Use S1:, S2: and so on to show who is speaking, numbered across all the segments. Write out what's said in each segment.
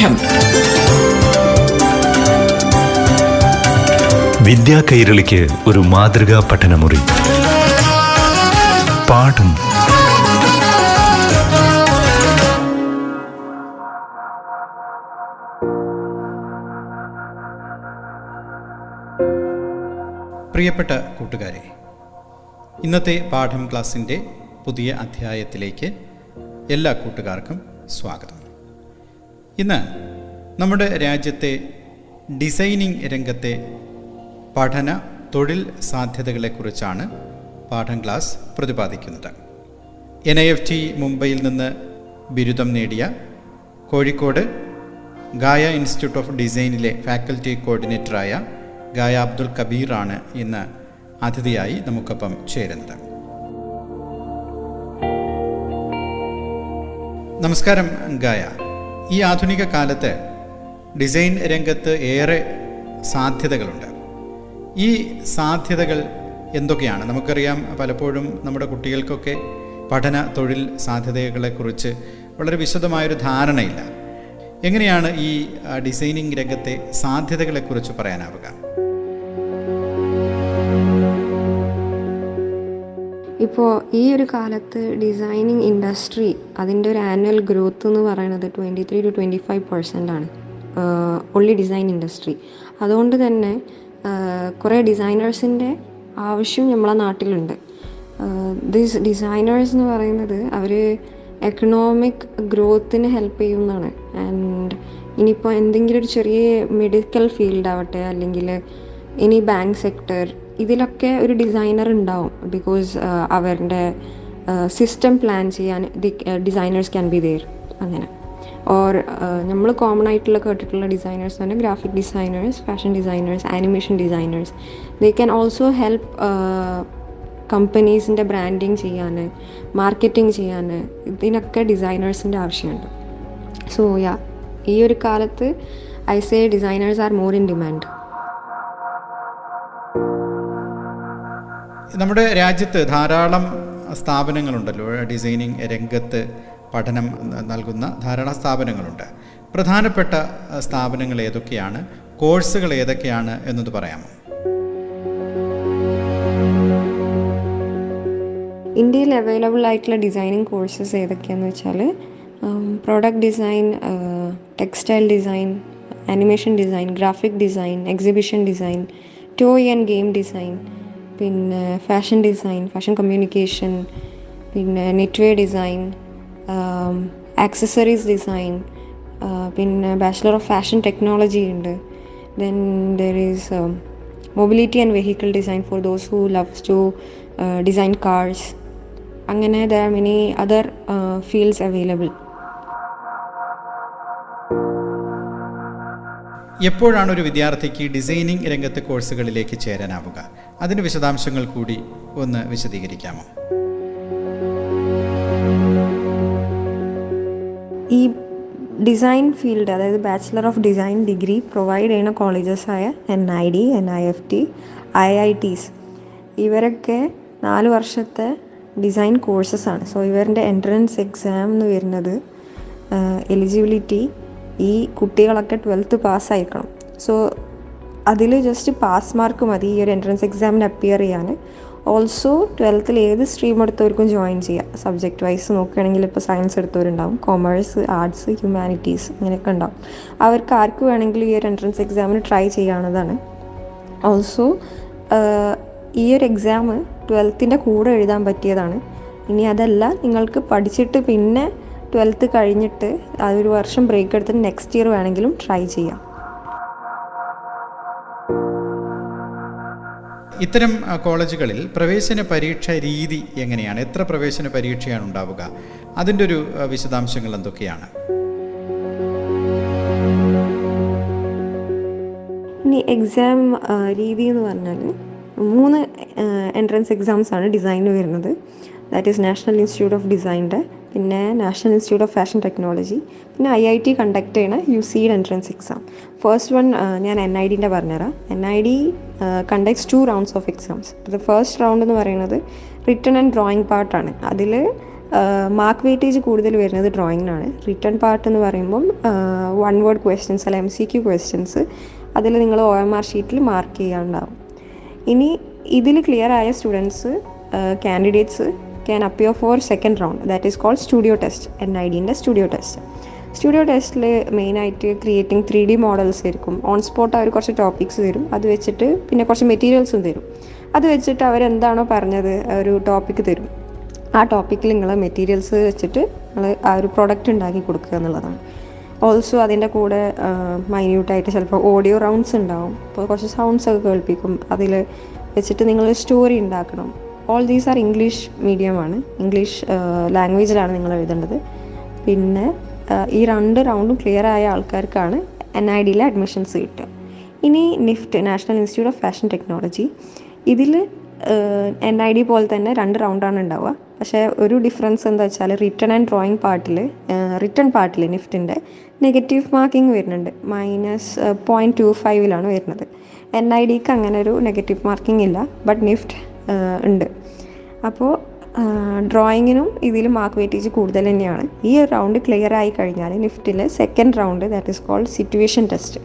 S1: പാഠം
S2: വിദ്യാ കൈരളിക്ക് ഒരു മാതൃകാ പഠനമുറി. പാഠം.
S3: പ്രിയപ്പെട്ട കൂട്ടുകാരെ ഇന്നത്തെ പാഠം ക്ലാസ്സിന്റെ പുതിയ അധ്യായത്തിലേക്ക് എല്ലാ കൂട്ടുകാർക്കും സ്വാഗതം. ഇന്ന് നമ്മുടെ രാജ്യത്തെ ഡിസൈനിങ് രംഗത്തെ പഠന തൊഴിൽ സാധ്യതകളെക്കുറിച്ചാണ് പാഠം ക്ലാസ് പ്രതിപാദിക്കുന്നത്. എൻ ഐ എഫ് ടി മുംബൈയിൽ നിന്ന് ബിരുദം നേടിയ കോഴിക്കോട് ഗായ ഇൻസ്റ്റിറ്റ്യൂട്ട് ഓഫ് ഡിസൈനിലെ ഫാക്കൽറ്റി കോർഡിനേറ്ററായ ഗായ അബ്ദുൽ കബീറാണ് ഇന്ന് അതിഥിയായി നമുക്കൊപ്പം ചേരുന്നത്. നമസ്കാരം ഗായ. ഈ ആധുനിക കാലത്ത് ഡിസൈൻ രംഗത്ത് ഏറെ സാധ്യതകളുണ്ട്. ഈ സാധ്യതകൾ എന്തൊക്കെയാണ്? നമുക്കറിയാം പലപ്പോഴും നമ്മുടെ കുട്ടികൾക്കൊക്കെ പഠന തൊഴിൽ സാധ്യതകളെക്കുറിച്ച് വളരെ വിശദമായൊരു ധാരണയില്ല. എങ്ങനെയാണ് ഈ ഡിസൈനിങ് രംഗത്തെ സാധ്യതകളെക്കുറിച്ച് പറയാനാവുക?
S4: ഇപ്പോൾ ഈ ഒരു കാലത്ത് ഡിസൈനിങ് ഇൻഡസ്ട്രി അതിന്റെ ഒരു ആനുവൽ ഗ്രോത്ത് എന്ന് പറയുന്നത് twenty three to twenty five percent ആണ് ഒള്ളി ഡിസൈൻ ഇൻഡസ്ട്രി അതുകൊണ്ട് തന്നെ കുറേ ഡിസൈനേഴ്സിന്റെ ആവശ്യം നമ്മളെ നാട്ടിലുണ്ട്. ദിസ് ഡിസൈനേഴ്സ് എന്ന് പറയുന്നത് അവർ എക്കണോമിക് ഗ്രോത്തിന് ഹെൽപ്പ് ചെയ്യുന്നതാണ്. ആൻഡ് ഇനിയിപ്പോൾ എന്തെങ്കിലും ഒരു ചെറിയ മെഡിക്കൽ ഫീൽഡ് ആവട്ടെ അല്ലെങ്കിൽ ഇനി ബാങ്ക് സെക്ടർ ഇതിലൊക്കെ ഒരു ഡിസൈനർ ഉണ്ടാവും. ബിക്കോസ് അവരുടെ സിസ്റ്റം പ്ലാൻ ചെയ്യാൻ ഡിസൈനേഴ്സ് ക്യാൻ ബി ദെയർ അങ്ങനെ. ഓർ നമ്മൾ കോമൺ ആയിട്ടുള്ള കേട്ടിട്ടുള്ള ഡിസൈനേഴ്സ് തന്നെ graphic designers fashion designers animation designers they can also help കമ്പനീസിന്റെ branding ചെയ്യാൻ മാർക്കറ്റിംഗ് ചെയ്യാൻ ഇതിനൊക്കെ ഡിസൈനേഴ്സിന്റെ ആവശ്യമുണ്ട്. സോ യാ ഈ ഒരു കാലത്ത് I say designers are more in demand
S3: നമ്മുടെ രാജ്യത്ത് ധാരാളം സ്ഥാപനങ്ങളുണ്ടല്ലോ. ഡിസൈനിങ് രംഗത്ത് പഠനം നൽകുന്ന ധാരാളം സ്ഥാപനങ്ങളുണ്ട്. പ്രധാനപ്പെട്ട സ്ഥാപനങ്ങൾ ഏതൊക്കെയാണ്? കോഴ്സുകൾ ഏതൊക്കെയാണ് എന്നത് പറയാമോ?
S4: ഇന്ത്യയിൽ അവൈലബിൾ ആയിട്ടുള്ള ഡിസൈനിങ് കോഴ്സസ് ഏതൊക്കെയാണെന്ന് വെച്ചാൽ product design textile design animation design graphic design exhibition design toy and game design പിന്നെ ഫാഷൻ ഡിസൈൻ ഫാഷൻ കമ്മ്യൂണിക്കേഷൻ പിന്നെ നെറ്റ്വെയർ ഡിസൈൻ ആക്സസറീസ് ഡിസൈൻ പിന്നെ ബാച്ചിലർ ഓഫ് ഫാഷൻ ടെക്നോളജി ഉണ്ട്. Then there is mobility and vehicle design for those who loves to design cars അങ്ങനെ there are many other fields available
S3: എപ്പോഴാണ് ഒരു വിദ്യാർത്ഥിക്ക് designing രംഗത്ത് കോഴ്സുകളിലേക്ക് ചേരാനാവുക? അതിന്റെ വിശദാംശങ്ങൾ കൂടി ഒന്ന് വിശദീകരിക്കാമോ?
S4: ഈ ഡിസൈൻ ഫീൽഡ് അതായത് bachelor of design degree provide ചെയ്യുന്ന കോളേജസായ N I D N I F T I I Ts ഇവരൊക്കെ നാല് വർഷത്തെ ഡിസൈൻ കോഴ്സസ് ആണ്. സോ ഇവരുടെ എൻട്രൻസ് എക്സാം എന്ന് വരുന്നത് എലിജിബിലിറ്റി ഈ കുട്ടികളൊക്കെ ട്വൽത്ത് പാസ്സായിരിക്കണം സോ അതിൽ ജസ്റ്റ് പാസ് മാർക്ക് മതി. ഈ ഒരു എൻട്രൻസ് എക്സാമിന് അപ്പിയർ ചെയ്യാൻ ഓൾസോ ട്വൽത്തിൽ ഏത് സ്ട്രീം എടുത്തവർക്കും ജോയിൻ ചെയ്യാം. സബ്ജക്റ്റ് വൈസ് നോക്കുകയാണെങ്കിൽ ഇപ്പോൾ സയൻസ് എടുത്തവരുണ്ടാവും. കൊമേഴ്സ് ആർട്സ് ഹ്യൂമാനിറ്റീസ് അങ്ങനെയൊക്കെ ഉണ്ടാവും. അവർക്ക് ആർക്ക് വേണമെങ്കിലും ഈ ഒരു എൻട്രൻസ് എക്സാമിന് ട്രൈ ചെയ്യാവുന്നതാണ്. ഓൾസോ ഈ ഒരു എക്സാം ട്വൽത്തിന്റെ കൂടെ എഴുതാൻ പറ്റിയതാണ്. ഇനി അതല്ല നിങ്ങൾക്ക് പഠിച്ചിട്ട് പിന്നെ ട്വൽത്ത് കഴിഞ്ഞിട്ട് ആ ഒരു വർഷം ബ്രേക്ക് എടുത്തിട്ട് നെക്സ്റ്റ് ഇയർ വേണമെങ്കിലും ട്രൈ ചെയ്യാം.
S3: ഇത്തരം കോളേജുകളിൽ പ്രവേശന പരീക്ഷ രീതി എങ്ങനെയാണ്? എത്ര പ്രവേശന പരീക്ഷയാണ് ഉണ്ടാവുക? അതിന്റെ ഒരു വിശദാംശങ്ങൾ എന്തൊക്കെയാണ്?
S4: ഇനി എക്സാം രീതി എന്ന് പറഞ്ഞാൽ മൂന്ന് എൻട്രൻസ് എക്സാംസ് ആണ് ഡിസൈനിന് വരുന്നത്. That is national institute of ഡിസൈന്റെ പിന്നെ national institute of fashion technology പിന്നെ ഐ ഐ ടി കണ്ടക്ട് ചെയ്യണ U C entrance exam first one ഞാൻ എൻ ഐ ഡിന്റെ പറഞ്ഞുതരാം N I D conducts two rounds of exams the first round എന്ന് പറയുന്നത് return and drawing പാർട്ടാണ് അതിൽ mark weightage കൂടുതൽ വരുന്നത് ഡ്രോയിങ്ങിനാണ് റിട്ടേൺ പാർട്ട് എന്ന് പറയുമ്പം വൺ വേർഡ് ക്വസ്റ്റ്യൻസ് അല്ല എം സി ക്യു ക്വസ്റ്റ്യൻസ് അതിൽ നിങ്ങൾ ഒ എം ആർ ഷീറ്റിൽ മാർക്ക് ചെയ്യാനുണ്ടാവും ഇനി ഇതിൽ ക്ലിയർ ആയ students candidates can appear for second round that is called studio test N I ഡിന്റെ studio test studio ടെസ്റ്റിൽ മെയിനായിട്ട് ക്രിയേറ്റിംഗ് ത്രീ ഡി മോഡൽസ് ആയിരിക്കും. ഓൺ സ്പോട്ട് അവർ കുറച്ച് ടോപ്പിക്സ് തരും. അത് വെച്ചിട്ട് പിന്നെ കുറച്ച് മെറ്റീരിയൽസും തരും. അത് വെച്ചിട്ട് അവരെന്താണോ പറഞ്ഞത് ഒരു ടോപ്പിക്ക് തരും. ആ ടോപ്പിക്കിൽ നിങ്ങൾ മെറ്റീരിയൽസ് വെച്ചിട്ട് നിങ്ങൾ ആ ഒരു പ്രൊഡക്റ്റ് ഉണ്ടാക്കി കൊടുക്കുക എന്നുള്ളതാണ്. ഓൾസോ അതിന്റെ കൂടെ മൈന്യൂട്ടായിട്ട് ചിലപ്പോൾ ഓഡിയോ റൗണ്ട്സ് ഉണ്ടാവും. അപ്പോൾ കുറച്ച് സൗണ്ട്സ് ഒക്കെ കേൾപ്പിക്കും. അതിൽ വെച്ചിട്ട് നിങ്ങൾ സ്റ്റോറി ഉണ്ടാക്കണം. ഓൾ ദീസ് ആർ ഇംഗ്ലീഷ് മീഡിയമാണ് ഇംഗ്ലീഷ് ലാംഗ്വേജിലാണ് നിങ്ങൾ എഴുതേണ്ടത്. പിന്നെ ഈ രണ്ട് റൗണ്ടും ക്ലിയർ ആയ ആൾക്കാർക്കാണ് എൻ ഐ ഡിയിലെ അഡ്മിഷൻസ് കിട്ടുക. ഇനി NIFT national institute of fashion technology ഇതിൽ എൻ ഐ ഡി പോലെ തന്നെ രണ്ട് റൗണ്ടാണ് ഉണ്ടാവുക. പക്ഷേ ഒരു ഡിഫറൻസ് എന്താ വെച്ചാൽ റിട്ടേൺ ആൻഡ് ഡ്രോയിങ് പാർട്ടിൽ റിട്ടേൺ പാർട്ടിൽ നിഫ്റ്റിന്റെ നെഗറ്റീവ് മാർക്കിംഗ് വരുന്നുണ്ട്. മൈനസ് പോയിന്റ് ടു ഫൈവിലാണ് വരുന്നത്. എൻ ഐ ഡിക്ക് അങ്ങനെ ഒരു നെഗറ്റീവ് മാർക്കിംഗ് ഇല്ല. ബട്ട് നിഫ്റ്റ് ഉണ്ട്. അപ്പോൾ ഡ്രോയിങ്ങിനും ഇതിലും മാർക്ക് വെയിറ്റേജ് കൂടുതൽ തന്നെയാണ്. ഈ ഒരു റൗണ്ട് ക്ലിയർ ആയി കഴിഞ്ഞാൽ നിഫ്റ്റിലെ second round that is called situation test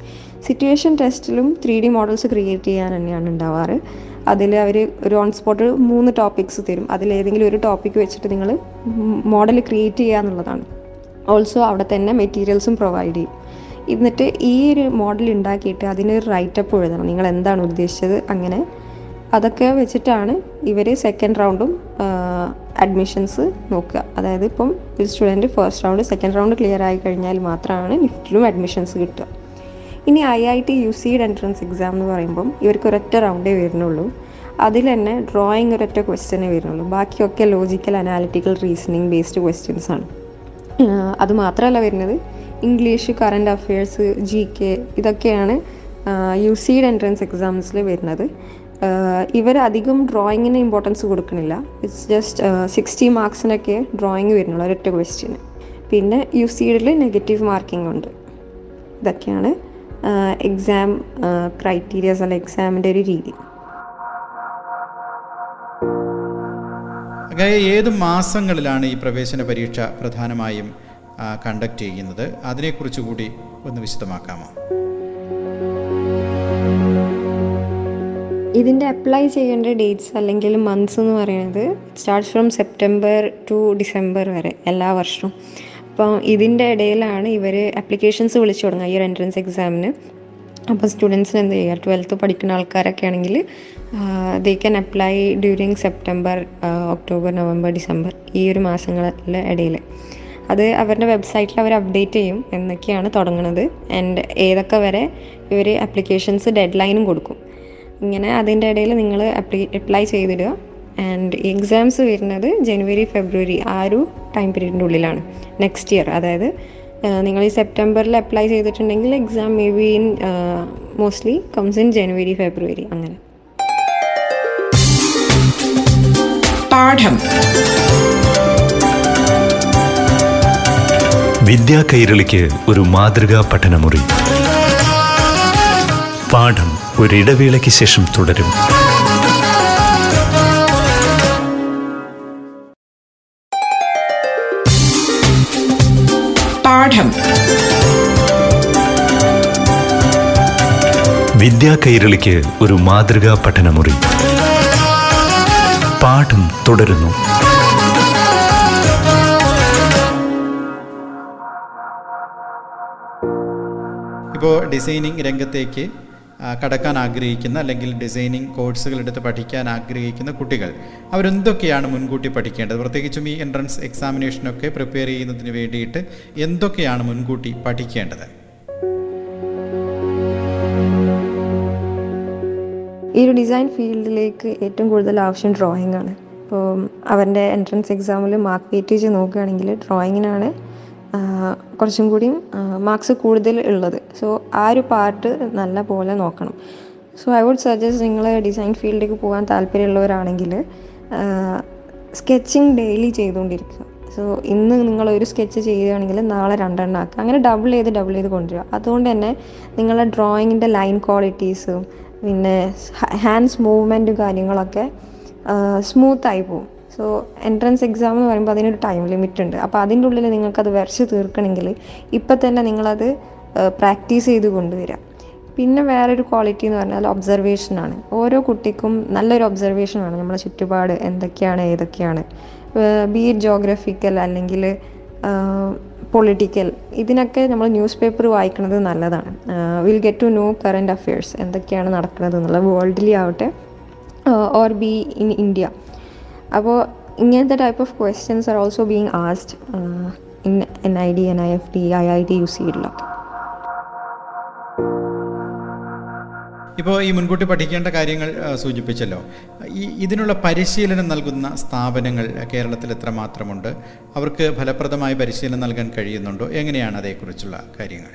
S4: situation ടെസ്റ്റിലും three D models create ചെയ്യാൻ തന്നെയാണ് ഉണ്ടാവാറ്. അതിൽ അവർ ഒരു ഓൺ സ്പോട്ട് മൂന്ന് ടോപ്പിക്സ് തരും. അതിലേതെങ്കിലും ഒരു ടോപ്പിക്ക് വെച്ചിട്ട് നിങ്ങൾ മോഡൽ ക്രിയേറ്റ് ചെയ്യുക എന്നുള്ളതാണ്. ഓൾസോ അവിടെ തന്നെ മെറ്റീരിയൽസും പ്രൊവൈഡ് ചെയ്യും. എന്നിട്ട് ഈ ഒരു മോഡൽ ഉണ്ടാക്കിയിട്ട് അതിനൊരു റൈറ്റപ്പ് എഴുതണം. നിങ്ങൾ എന്താണ് ഉദ്ദേശിച്ചത്? അങ്ങനെ അതൊക്കെ വെച്ചിട്ടാണ് ഇവർ സെക്കൻഡ് റൗണ്ടും അഡ്മിഷൻസ് നോക്കുക. അതായത് ഇപ്പം ഒരു student first round second round clear ആയി കഴിഞ്ഞാൽ മാത്രമാണ് നിഫ്റ്റിലും അഡ്മിഷൻസ് കിട്ടുക. ഇനി ഐ ഐ ടി യു സിയുടെ എൻട്രൻസ് എക്സാം എന്ന് പറയുമ്പം ഇവർക്ക് ഒരൊറ്റ റൗണ്ടേ വരുന്നുള്ളൂ. അതിൽ തന്നെ ഡ്രോയിങ് ഒരൊറ്റ ക്വസ്റ്റ്യനേ വരുന്നുള്ളൂ. ബാക്കിയൊക്കെ logical analytical reasoning based questions ആണ്. അത് മാത്രമല്ല വരുന്നത് English current affairs G K ഇതൊക്കെയാണ് യു സിയുടെ എൻട്രൻസ് എക്സാംസിൽ വരുന്നത്. ഇവർ അധികം ഡ്രോയിങ്ങിന് ഇമ്പോർട്ടൻസ് കൊടുക്കണില്ല. ഇറ്റ്സ് ജസ്റ്റ് സിക്സ്റ്റി മാർക്സിനൊക്കെ ഡ്രോയിങ് വരുന്നുള്ളൂ ഒരൊറ്റ ക്വസ്റ്റ്യന് പിന്നെ യു സിയിൽ നെഗറ്റീവ് മാർക്കിംഗ് ഉണ്ട്. ഇതൊക്കെയാണ് എക്സാം ക്രൈറ്റീരിയസ് അല്ല എക്സാമിന്റെ ഒരു രീതി.
S3: ഏത് മാസങ്ങളിലാണ് ഈ പ്രവേശന പരീക്ഷ പ്രധാനമായും കണ്ടക്ട് ചെയ്യുന്നത്? അതിനെക്കുറിച്ച് കൂടി ഒന്ന് വിശദമാക്കാമോ?
S4: ഇതിന്റെ അപ്ലൈ ചെയ്യേണ്ട ഡേറ്റ്സ് അല്ലെങ്കിൽ മന്ത്സ് എന്ന് പറയുന്നത് starts from September to December വരെ എല്ലാ വർഷവും. അപ്പോൾ ഇതിന്റെ ഇടയിലാണ് ഇവർ അപ്ലിക്കേഷൻസ് വിളിച്ചു തുടങ്ങുക ഈ ഒരു എൻട്രൻസ് എക്സാമിന് അപ്പോൾ സ്റ്റുഡൻസിന് എന്ത് ചെയ്യുക ട്വൽത്ത് പഠിക്കുന്ന ആൾക്കാരൊക്കെ ആണെങ്കിൽ they can apply during September October November December ഈ ഒരു മാസങ്ങളിലെ ഇടയിൽ. അത് അവരുടെ വെബ്സൈറ്റിൽ അവർ അപ്ഡേറ്റ് ചെയ്യും എന്നൊക്കെയാണ് തുടങ്ങുന്നത്. ആൻഡ് ഏതൊക്കെ വരെ ഇവർ അപ്ലിക്കേഷൻസ് ഡെഡ് ലൈനും കൊടുക്കും. ഇങ്ങനെ അതിന്റെ ഇടയിൽ നിങ്ങൾ അപ്ലൈ അപ്ലൈ ചെയ്തിടുക. ആൻഡ് എക്സാംസ് വരുന്നത് ജനുവരി ഫെബ്രുവരി ആ ഒരു ടൈം പീരീഡിന്റെ ഉള്ളിലാണ്. നെക്സ്റ്റ് ഇയർ അതായത് നിങ്ങൾ ഈ സെപ്റ്റംബറിൽ അപ്ലൈ ചെയ്തിട്ടുണ്ടെങ്കിൽ exam may be in mostly comes in January February അങ്ങനെ.
S1: പാഠം.
S2: വിദ്യാ കൈരളിക്ക് ഒരു മാതൃകാ പഠനമുറി. പാഠം. ഒരിടവേളയ്ക്ക് ശേഷം തുടരും.
S1: പാഠം.
S2: വിദ്യാ കൈരളിക്ക് ഒരു മാതൃകാ പഠനമുറി. പാഠം തുടരുന്നു.
S3: ഇപ്പോൾ ഡിസൈനിങ് രംഗത്തേക്ക് കടക്കാൻ ആഗ്രഹിക്കുന്ന അല്ലെങ്കിൽ ഡിസൈനിങ് കോഴ്സുകൾ എടുത്ത് പഠിക്കാൻ ആഗ്രഹിക്കുന്ന കുട്ടികൾ. അവരെന്തൊക്കെയാണ് മുൻകൂട്ടി പഠിക്കേണ്ടത്? പ്രത്യേകിച്ചും ഈ എൻട്രൻസ് എക്സാമിനേഷനൊക്കെ പ്രിപ്പയർ ചെയ്യുന്നതിന് വേണ്ടിയിട്ട് എന്തൊക്കെയാണ് മുൻകൂട്ടി പഠിക്കേണ്ടത്?
S4: ഈ ഒരു ഡിസൈൻ ഫീൽഡിലേക്ക് ഏറ്റവും കൂടുതൽ ആവശ്യം ഡ്രോയിങ് ആണ്. ഇപ്പോൾ അവന്റെ എൻട്രൻസ് എക്സാമിൽ മാർക്ക് വെയിറ്റേജ് നോക്കുകയാണെങ്കിൽ ഡ്രോയിങ്ങിനാണ് കുറച്ചും കൂടിയും മാർക്സ് കൂടുതൽ ഉള്ളത്. സോ ആ ഒരു പാർട്ട് നല്ല പോലെ നോക്കണം. സോ ഐ വുഡ് സജസ്റ്റ് നിങ്ങൾ ഡിസൈൻ ഫീൽഡിലേക്ക് പോകാൻ താല്പര്യമുള്ളവരാണെങ്കിൽ സ്കെച്ചിങ് ഡെയിലി ചെയ്തുകൊണ്ടിരിക്കുക. സോ ഇന്ന് നിങ്ങൾ ഒരു സ്കെച്ച് ചെയ്യുകയാണെങ്കിൽ നാളെ രണ്ടെണ്ണം ആക്കുക. അങ്ങനെ ഡബിൾ ചെയ്ത് ഡബിൾ ചെയ്ത് കൊണ്ടുവരിക. അതുകൊണ്ട് തന്നെ നിങ്ങളുടെ ഡ്രോയിങ്ങിന്റെ ലൈൻ ക്വാളിറ്റീസും പിന്നെ ഹാൻഡ്സ് മൂവ്മെന്റും കാര്യങ്ങളൊക്കെ സ്മൂത്തായി പോകും സോ എൻട്രൻസ് എക്സാം എന്ന് പറയുമ്പോൾ അതിനൊരു ടൈം ലിമിറ്റ് ഉണ്ട്. അപ്പോൾ അതിന്റെ ഉള്ളിൽ നിങ്ങൾക്കത് വരച്ച് തീർക്കണമെങ്കിൽ ഇപ്പം തന്നെ നിങ്ങളത് പ്രാക്ടീസ് ചെയ്ത് കൊണ്ടുവരിക പിന്നെ വേറൊരു ക്വാളിറ്റി എന്ന് പറഞ്ഞാൽ ഒബ്സർവേഷനാണ് ഓരോ കുട്ടിക്കും നല്ലൊരു ഒബ്സർവേഷനാണ് നമ്മളെ ചുറ്റുപാട് എന്തൊക്കെയാണ് ഏതൊക്കെയാണ്. ബി ഇറ്റ് ജോഗ്രഫിക്കൽ അല്ലെങ്കിൽ പൊളിറ്റിക്കൽ ഇതിനൊക്കെ നമ്മൾ ന്യൂസ് പേപ്പർ വായിക്കുന്നത് നല്ലതാണ് will get to know current affairs എന്തൊക്കെയാണ് നടക്കുന്നത് എന്നുള്ളത് വേൾഡിലി ആവട്ടെ. ഓർ ബി ഇൻ ഇന്ത്യ അപ്പോൾ ഇങ്ങനത്തെ type of questions are also being asked in N I D N I F D I I T U സിയിലൊക്കെ
S3: ഇപ്പോൾ ഈ മുൻകൂട്ടി പഠിക്കേണ്ട കാര്യങ്ങൾ സൂചിപ്പിച്ചല്ലോ. ഈ ഇതിനുള്ള പരിശീലനം നൽകുന്ന സ്ഥാപനങ്ങൾ കേരളത്തിൽ എത്ര എത്രമാത്രമുണ്ട് അവർക്ക് ഫലപ്രദമായ പരിശീലനം നൽകാൻ കഴിയുന്നുണ്ടോ? എങ്ങനെയാണ് അതേക്കുറിച്ചുള്ള കാര്യങ്ങൾ?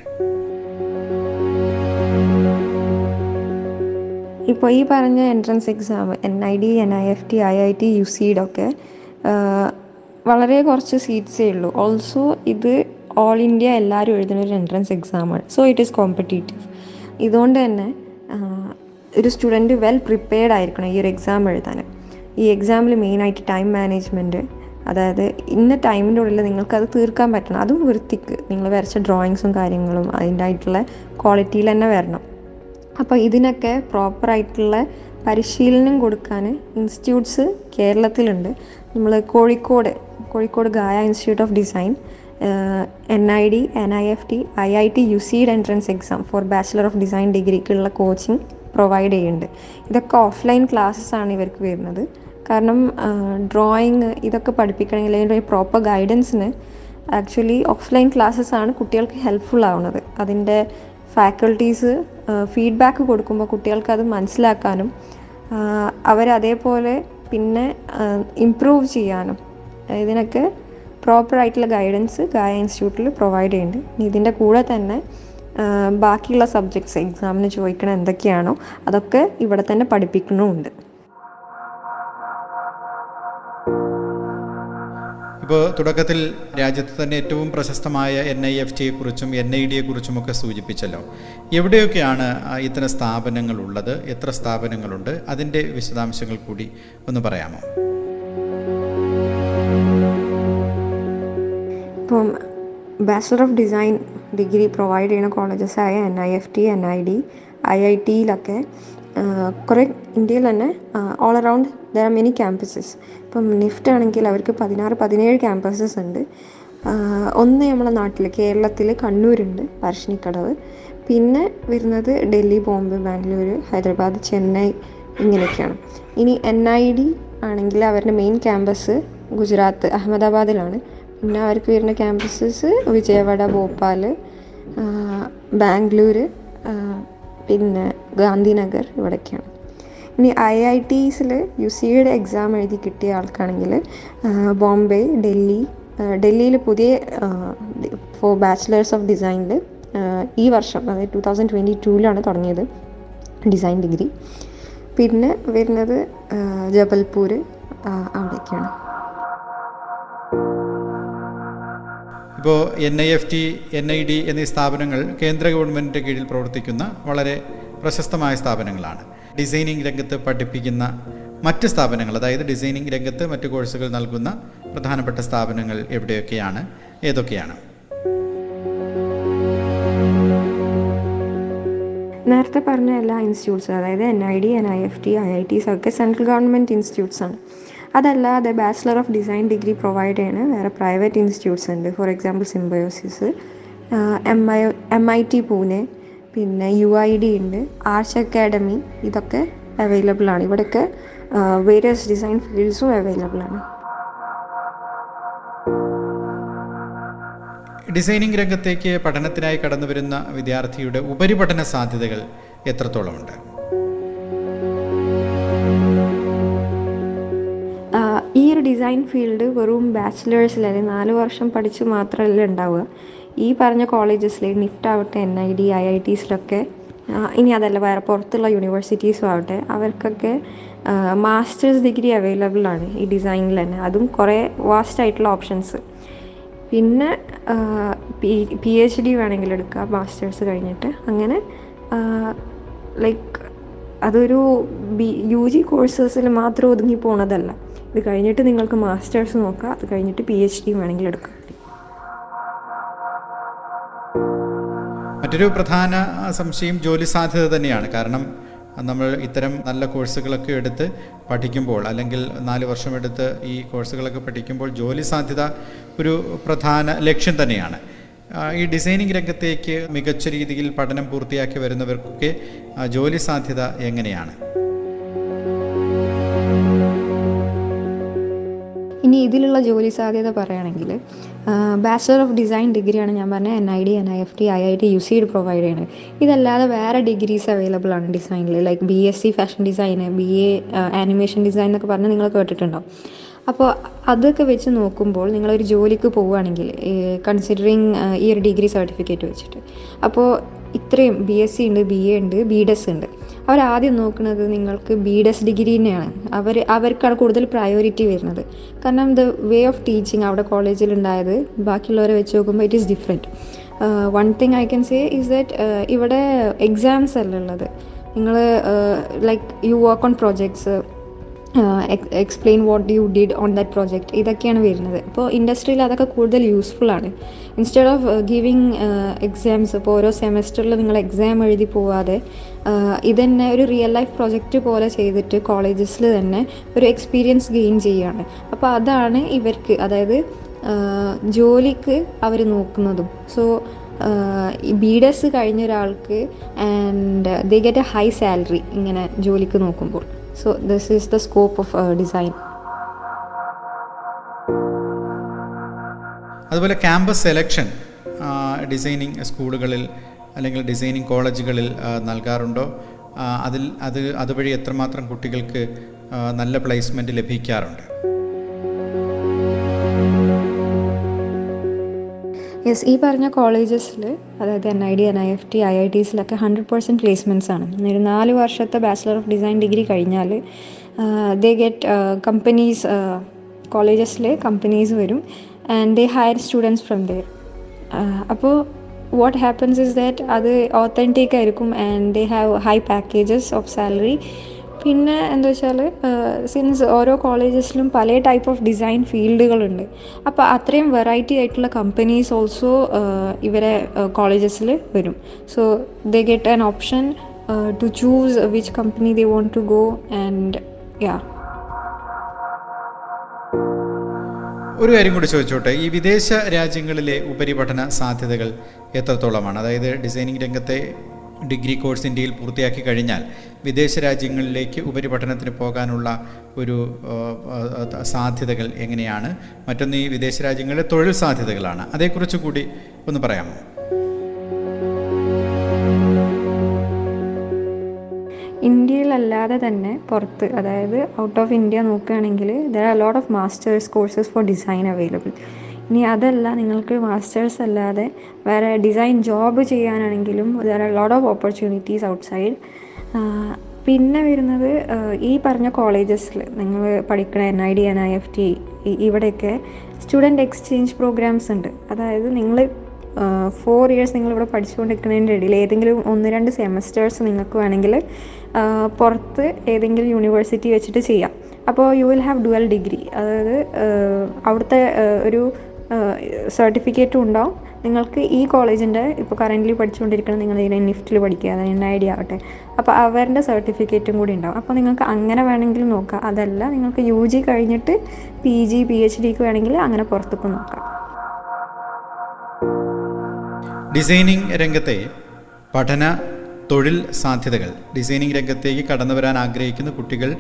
S4: ഇപ്പോൾ ഈ പറഞ്ഞ entrance exam N I D N I F T I I T U സിയുടെ ഒക്കെ വളരെ കുറച്ച് സീറ്റ്സേ ഉള്ളൂ. ഓൾസോ ഇത് ഓൾ ഇന്ത്യ എല്ലാവരും എഴുതുന്ന ഒരു എൻട്രൻസ് എക്സാമാണ് സോ ഇറ്റ് ഈസ് കോമ്പറ്റീറ്റീവ് ഇതുകൊണ്ട് തന്നെ ഒരു സ്റ്റുഡന്റ് വെൽ പ്രിപ്പയർഡ് ആയിരിക്കണം ഈ ഒരു എക്സാം എഴുതാൻ. ഈ എക്സാമിൽ മെയിനായിട്ട് ടൈം മാനേജ്മെന്റ് അതായത് ഇന്ന ടൈമിന്റെ ഉള്ളിൽ നിങ്ങൾക്കത് തീർക്കാൻ പറ്റണം. അതും വൃത്തിക്ക്. നിങ്ങൾ വരച്ച ഡ്രോയിങ്സും കാര്യങ്ങളും അതിന്റെ ആയിട്ടുള്ള ക്വാളിറ്റിയിൽ തന്നെ വരണം. അപ്പോൾ ഇതിനൊക്കെ പ്രോപ്പറായിട്ടുള്ള പരിശീലനം കൊടുക്കാൻ ഇൻസ്റ്റിറ്റ്യൂട്ട്സ് കേരളത്തിലുണ്ട്. നമ്മൾ Kozhikode Kozhikode Gaya institute of design N I D N I F T I I T U സിയുടെ entrance exam for bachelor of design ഡിഗ്രിക്കുള്ള coaching provide ചെയ്യുന്നുണ്ട്. ഇതൊക്കെ ഓഫ്ലൈൻ ക്ലാസ്സസ് ആണ് ഇവർക്ക് വരുന്നത്. കാരണം ഡ്രോയിങ് ഇതൊക്കെ പഠിപ്പിക്കണമെങ്കിൽ അതിന്റെ പ്രോപ്പർ ഗൈഡൻസിന് ആക്ച്വലി ഓഫ്ലൈൻ ക്ലാസ്സസ് ആണ് കുട്ടികൾക്ക് ഹെൽപ്ഫുൾ ആവുന്നത്. അതിന്റെ ഫാക്കൽറ്റീസ് ഫീഡ്ബാക്ക് കൊടുക്കുമ്പോൾ കുട്ടികൾക്ക് അത് മനസ്സിലാക്കാനും അവരതേപോലെ പിന്നെ ഇമ്പ്രൂവ് ചെയ്യാനും ഇതിനൊക്കെ പ്രോപ്പറായിട്ടുള്ള ഗൈഡൻസ് ഗായ ഇൻസ്റ്റിറ്റ്യൂട്ടിൽ പ്രൊവൈഡ് ചെയ്യുന്നുണ്ട് ഇതിന്റെ കൂടെ തന്നെ ബാക്കിയുള്ള സബ്ജക്ട്സ് എക്സാമിന് ചോദിക്കണ എന്തൊക്കെയാണോ അതൊക്കെ ഇവിടെ തന്നെ പഠിപ്പിക്കണമുണ്ട്
S3: ഇപ്പോൾ തുടക്കത്തിൽ രാജ്യത്ത് തന്നെ ഏറ്റവും പ്രശസ്തമായ എൻ ഐ എഫ് ടിയെ കുറിച്ചും എൻ ഐ ഡിയെ കുറിച്ചുമൊക്കെ സൂചിപ്പിച്ചല്ലോ. എവിടെയൊക്കെയാണ് ഇത്തരം സ്ഥാപനങ്ങൾ ഉള്ളത് എത്ര സ്ഥാപനങ്ങളുണ്ട്? അതിന്റെ വിശദാംശങ്ങൾ കൂടി ഒന്ന് പറയാമോ?
S4: ഇപ്പം bachelor of design degree provide ചെയ്യുന്ന കോളേജസ് ആയ N I F T N I D I I ടിയിലൊക്കെ കുറേ ഇന്ത്യയിൽ തന്നെ all around there are many campuses ഇപ്പം നിഫ്റ്റ് ആണെങ്കിൽ അവർക്ക് പതിനാറ് പതിനേഴ് ക്യാമ്പസസ് ഉണ്ട്. ഒന്ന് നമ്മളെ നാട്ടിൽ കേരളത്തിൽ കണ്ണൂരുണ്ട് പറശ്ശിനിക്കടവ് പിന്നെ വരുന്നത് ഡൽഹി ബോംബെ ബാംഗ്ലൂർ ഹൈദരാബാദ് ചെന്നൈ ഇങ്ങനെയൊക്കെയാണ്. ഇനി എൻ ഐ ഡി ആണെങ്കിൽ അവരുടെ മെയിൻ ക്യാമ്പസ് ഗുജറാത്ത് അഹമ്മദാബാദിലാണ്. പിന്നെ അവർക്ക് വരുന്ന ക്യാമ്പസസ് വിജയവാഡ ഭോപ്പാൽ ബാംഗ്ലൂർ പിന്നെ ഗാന്ധിനഗർ ഇവിടെയൊക്കെയാണ് ഇനി ഐ ഐ ടീസിൽ യു സിയുടെ എക്സാം എഴുതി കിട്ടിയ ആൾക്കാണെങ്കിൽ ബോംബെ ഡൽഹി ഡൽഹിയിൽ പുതിയ ഫോർ ബാച്ചിലേഴ്സ് ഓഫ് ഡിസൈനിൽ ഈ വർഷം അതായത് ടു തൗസൻഡ് ട്വന്റി ടൂവിലാണ് തുടങ്ങിയത് ഡിസൈൻ ഡിഗ്രി പിന്നെ വരുന്നത് ജബൽപൂർ ആ,
S3: ഇപ്പോൾ N I F T N I D എന്നീ സ്ഥാപനങ്ങൾ കേന്ദ്ര ഗവൺമെന്റിന്റെ കീഴിൽ പ്രവർത്തിക്കുന്ന വളരെ പ്രശസ്തമായ സ്ഥാപനങ്ങളാണ്. ഡിസൈനിങ് രംഗത്ത് പഠിപ്പിക്കുന്ന മറ്റ് സ്ഥാപനങ്ങൾ അതായത് ഡിസൈനിങ് രംഗത്ത് മറ്റ് കോഴ്സുകൾ നൽകുന്ന പ്രധാനപ്പെട്ട സ്ഥാപനങ്ങൾ എവിടെയൊക്കെയാണ്? ഏതൊക്കെയാണ്?
S4: നേരത്തെ പറഞ്ഞ എല്ലാ ഇൻസ്റ്റിറ്റ്യൂട്ട്സും അതായത് N I D N I F T I I Ts ഒക്കെ സെൻട്രൽ ഗവൺമെന്റ് ഇൻസ്റ്റിറ്റ്യൂട്ട്സ് ആണ്. അതല്ലാതെ bachelor of design degree provide ചെയ്യണ. വേറെ പ്രൈവറ്റ് ഇൻസ്റ്റിറ്റ്യൂട്ട്സ് ഉണ്ട്. For example Symbiosis M I M I T Pune പിന്നെ യു ഐ ഡി ഉണ്ട്. Arts academy ഇതൊക്കെ available ആണ്. ഇവിടെയൊക്കെ വേരിയസ് ഡിസൈൻ ഫീൽഡ്സും അവൈലബിൾ ആണ്.
S3: ഡിസൈനിങ് രംഗത്തേക്ക് പഠനത്തിനായി കടന്നു വരുന്ന വിദ്യാർത്ഥിയുടെ ഉപരിപഠന സാധ്യതകൾ എത്രത്തോളമുണ്ട്?
S4: ഡിസൈൻ ഫീൽഡ് വെറും ബാച്ചിലേഴ്സിൽ അല്ലെങ്കിൽ നാല് വർഷം പഠിച്ച് മാത്രമല്ല ഉണ്ടാവുക. ഈ പറഞ്ഞ കോളേജസിൽ നിഫ്റ്റ് ആവട്ടെ N I D I I ടീസിലൊക്കെ ഇനി അതല്ല വേറെ പുറത്തുള്ള യൂണിവേഴ്സിറ്റീസും ആവട്ടെ അവർക്കൊക്കെ മാസ്റ്റേഴ്സ് ഡിഗ്രി അവൈലബിൾ ആണ് ഈ ഡിസൈനിൽ തന്നെ. അതും കുറേ വാസ്റ്റ് ആയിട്ടുള്ള ഓപ്ഷൻസ് പിന്നെ പി എച്ച് ഡി വേണമെങ്കിൽ എടുക്കുക മാസ്റ്റേഴ്സ് കഴിഞ്ഞിട്ട്. അങ്ങനെ ലൈക്ക് അതൊരു ബി യു ജി കോഴ്സസിൽ മാത്രം ഒതുങ്ങി പോണതല്ല. ഇത് കഴിഞ്ഞിട്ട് നിങ്ങൾക്ക് മാസ്റ്റേഴ്സ് നോക്കാം. അത് കഴിഞ്ഞിട്ട് പി എച്ച് ഡി വേണമെങ്കിൽ എടുക്കാം.
S3: മറ്റൊരു പ്രധാന സംശയം ജോലി സാധ്യത തന്നെയാണ്. കാരണം നമ്മൾ ഇത്തരം നല്ല കോഴ്സുകളൊക്കെ എടുത്ത് പഠിക്കുമ്പോൾ അല്ലെങ്കിൽ നാല് വർഷം എടുത്ത് ഈ കോഴ്സുകളൊക്കെ പഠിക്കുമ്പോൾ ജോലി സാധ്യത ഒരു പ്രധാന ലക്ഷ്യം തന്നെയാണ്. ഈ ഡിസൈനിങ് രംഗത്തേക്ക് മികച്ച രീതിയിൽ പഠനം പൂർത്തിയാക്കി വരുന്നവർക്കൊക്കെ ജോലി സാധ്യത എങ്ങനെയാണ്?
S4: ഇനി ഇതിലുള്ള ജോലി സാധ്യത പറയുകയാണെങ്കിൽ ബാച്ചിലർ ഓഫ് ഡിസൈൻ ഡിഗ്രിയാണ് ഞാൻ പറഞ്ഞത്. N I D N I F T I I T U Sid provide ചെയ്യുന്നത് ഇതല്ലാതെ വേറെ ഡിഗ്രീസ് അവൈലബിൾ ആണ് ഡിസൈനിൽ like B S C fashion design B A animation design എന്നൊക്കെ പറഞ്ഞ് നിങ്ങൾ കേട്ടിട്ടുണ്ടാവും. അപ്പോൾ അതൊക്കെ വെച്ച് നോക്കുമ്പോൾ നിങ്ങളൊരു ജോലിക്ക് പോവുകയാണെങ്കിൽ കൺസിഡറിങ് ഈ ഒരു ഡിഗ്രി സർട്ടിഫിക്കറ്റ് വെച്ചിട്ട്. അപ്പോൾ ഇത്രയും ബി എസ് സി ഉണ്ട് ബി എ ഉണ്ട് ബി ഡെസ് ഉണ്ട്. അവരാദ്യം നോക്കുന്നത് നിങ്ങൾക്ക് ബി ഡെസ് ഡിഗ്രീനെയാണ്. അവർ അവർക്കാണ് കൂടുതൽ പ്രയോറിറ്റി വരുന്നത്. കാരണം ദ വേ ഓഫ് ടീച്ചിങ് അവിടെ കോളേജിൽ ഉണ്ടായത് ബാക്കിയുള്ളവരെ വെച്ച് നോക്കുമ്പോൾ it is different one thing I can say is that ഇവിടെ എക്സാംസ് അല്ല ഉള്ളത്. നിങ്ങൾ like you work on projects explain what you did on that project ഇതൊക്കെയാണ് വരുന്നത്. അപ്പോൾ ഇൻഡസ്ട്രിയിൽ അതൊക്കെ കൂടുതൽ യൂസ്ഫുൾ ആണ്. ഇൻസ്റ്റെഡ് ഓഫ് ഗിവിങ് എക്സാംസ് ഇപ്പോൾ ഓരോ സെമസ്റ്ററിൽ നിങ്ങൾ എക്സാം എഴുതി പോവാതെ ഇതന്നെ ഒരു റിയൽ ലൈഫ് പ്രോജക്റ്റ് പോലെ ചെയ്തിട്ട് കോളേജസിൽ തന്നെ ഒരു എക്സ്പീരിയൻസ് ഗെയിൻ ചെയ്യുകയാണ്. അപ്പോൾ അതാണ് ഇവർക്ക് അതായത് ജോലിക്ക് അവർ നോക്കുന്നതും. സോ ബി ഡെസ് കഴിഞ്ഞ ഒരാൾക്ക് and they get a high salary ഇങ്ങനെ ജോലിക്ക് നോക്കുമ്പോൾ. So this is the scope of design
S3: അതുപോലെ ക്യാമ്പസ് സെലക്ഷൻ ഡിസൈനിങ് സ്കൂളുകളിൽ അല്ലെങ്കിൽ ഡിസൈനിങ് കോളേജുകളിൽ നൽകാറുണ്ടോ? അതിൽ അത് അതുവഴി എത്രമാത്രം കുട്ടികൾക്ക് നല്ല പ്ലേസ്മെന്റ് ലഭിക്കാറുണ്ട്?
S4: യെസ് ഈ പറഞ്ഞ കോളേജസിൽ അതായത് N I D N I F T I I ടീസിലൊക്കെ hundred percent placements ആണ്. ഒരു നാല് വർഷത്തെ ബാച്ചിലർ ഓഫ് ഡിസൈൻ ഡിഗ്രി കഴിഞ്ഞാൽ ദേ ഗെറ്റ് കമ്പനീസ് കോളേജസിൽ കമ്പനീസ് വരും and they hire students from there അപ്പോൾ വാട്ട് ഹാപ്പൻസ് ഇസ് ദാറ്റ് അത് ഓത്തന്റിക് ആയിരിക്കും and they have high packages of salary പിന്നെ എന്താ വെച്ചാൽ സിൻസ് ഓരോ കോളേജസിലും പല ടൈപ്പ് ഓഫ് ഡിസൈൻ ഫീൽഡുകളുണ്ട് അപ്പോൾ അത്രയും വെറൈറ്റി ആയിട്ടുള്ള കമ്പനീസ് ഓൾസോ ഇവരെ കോളേജസിൽ വരും. So they get an option to choose which company they want to go and yeah
S3: ഒരു കാര്യം കൂടി ചോദിച്ചോട്ടെ. ഈ വിദേശ രാജ്യങ്ങളിലെ ഉപരിപഠന സാധ്യതകൾ എത്രത്തോളമാണ്? അതായത് ഡിസൈനിങ് രംഗത്തെ ഡിഗ്രി കോഴ്സ് ഇന്ത്യയിൽ പൂർത്തിയാക്കി കഴിഞ്ഞാൽ വിദേശ രാജ്യങ്ങളിലേക്ക് ഉപരിപഠനത്തിന് പോകാനുള്ള ഒരു സാധ്യതകൾ എങ്ങനെയാണ്? മറ്റൊന്ന് ഈ വിദേശ രാജ്യങ്ങളിലെ തൊഴിൽ സാധ്യതകളാണ്. അതേക്കുറിച്ച് കൂടി ഒന്ന് പറയാമോ?
S4: ഇന്ത്യയിലല്ലാതെ തന്നെ പുറത്ത് അതായത് ഔട്ട് ഓഫ് ഇന്ത്യ നോക്കുകയാണെങ്കിൽ there are lot of masters courses for design available ഇനി അതല്ല നിങ്ങൾക്ക് മാസ്റ്റേഴ്സ് അല്ലാതെ വേറെ ഡിസൈൻ ജോബ് ചെയ്യാനാണെങ്കിലും there are lot of opportunities outside പിന്നെ വരുന്നത് ഈ പറഞ്ഞ കോളേജസിൽ നിങ്ങൾ പഠിക്കുന്ന N I D N I F T ഇവിടെയൊക്കെ സ്റ്റുഡന്റ് എക്സ്ചേഞ്ച് പ്രോഗ്രാംസ് ഉണ്ട്. അതായത് നിങ്ങൾ ഫോർ ഇയേഴ്സ് നിങ്ങളിവിടെ പഠിച്ചുകൊണ്ടിരിക്കുന്നതിന്റെ ഇടയിൽ ഏതെങ്കിലും ഒന്ന് രണ്ട് സെമസ്റ്റേഴ്സ് നിങ്ങൾക്ക് വേണമെങ്കിൽ പുറത്ത് ഏതെങ്കിലും യൂണിവേഴ്സിറ്റി വെച്ചിട്ട് ചെയ്യാം. അപ്പോൾ you will have dual degree അതായത് അവിടുത്തെ ഒരു സർട്ടിഫിക്കറ്റും ഉണ്ടാവും. നിങ്ങൾക്ക് ഈ കോളേജിന്റെ ഇപ്പോൾ കറന്റ്ലി പഠിച്ചുകൊണ്ടിരിക്കുന്ന നിങ്ങൾ ഇതിനെ നിഫ്റ്റിൽ പഠിക്കുക അതായത് എൻ ഐ ഡി ആവട്ടെ. അപ്പോൾ അവരുടെ സർട്ടിഫിക്കറ്റും കൂടി ഉണ്ടാവും. അപ്പോൾ നിങ്ങൾക്ക് അങ്ങനെ വേണമെങ്കിൽ നോക്കാം. അതല്ല നിങ്ങൾക്ക് യു ജി കഴിഞ്ഞിട്ട് പി ജി പി എച്ച് ഡിക്ക് വേണമെങ്കിൽ അങ്ങനെ പുറത്തേക്ക് നോക്കാം.
S3: ഡിസൈനിങ് രംഗത്തെ പഠന തൊഴിൽ സാധ്യതകൾ. ഡിസൈനിങ് രംഗത്തേക്ക് കടന്നു വരാൻ ആഗ്രഹിക്കുന്ന കുട്ടികൾ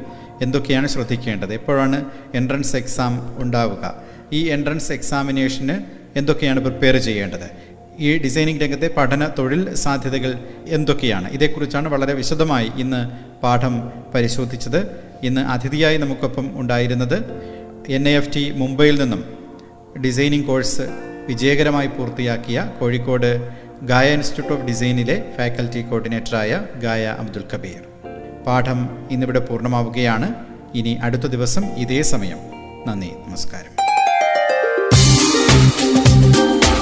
S3: എന്തൊക്കെയാണ് ശ്രദ്ധിക്കേണ്ടത്? എപ്പോഴാണ് എൻട്രൻസ് എക്സാം ഉണ്ടാവുക? ഈ എൻട്രൻസ് എക്സാമിനേഷന് എന്തൊക്കെയാണ് പ്രിപ്പയർ ചെയ്യേണ്ടത്? ഈ ഡിസൈനിങ് രംഗത്തെ പഠന തൊഴിൽ സാധ്യതകൾ എന്തൊക്കെയാണ്? ഇതേക്കുറിച്ചാണ് വളരെ വിശദമായി ഇന്ന് പാഠം പരിശോധിച്ചത്. ഇന്ന് അതിഥിയായി നമുക്കൊപ്പം ഉണ്ടായിരുന്നത് എൻ എ എഫ് ടി മുംബൈയിൽ നിന്നും ഡിസൈനിങ് കോഴ്സ് വിജയകരമായി പൂർത്തിയാക്കിയ കോഴിക്കോട് ഗായ ഇൻസ്റ്റിറ്റ്യൂട്ട് ഓഫ് ഡിസൈനിലെ ഫാക്കൽറ്റി കോർഡിനേറ്ററായ ഗായ അബ്ദുൽ കബീർ. പാഠം ഇന്നിവിടെ പൂർണമാവുകയാണ്. ഇനി അടുത്ത ദിവസം ഇതേ സമയം. നന്ദി നമസ്കാരം.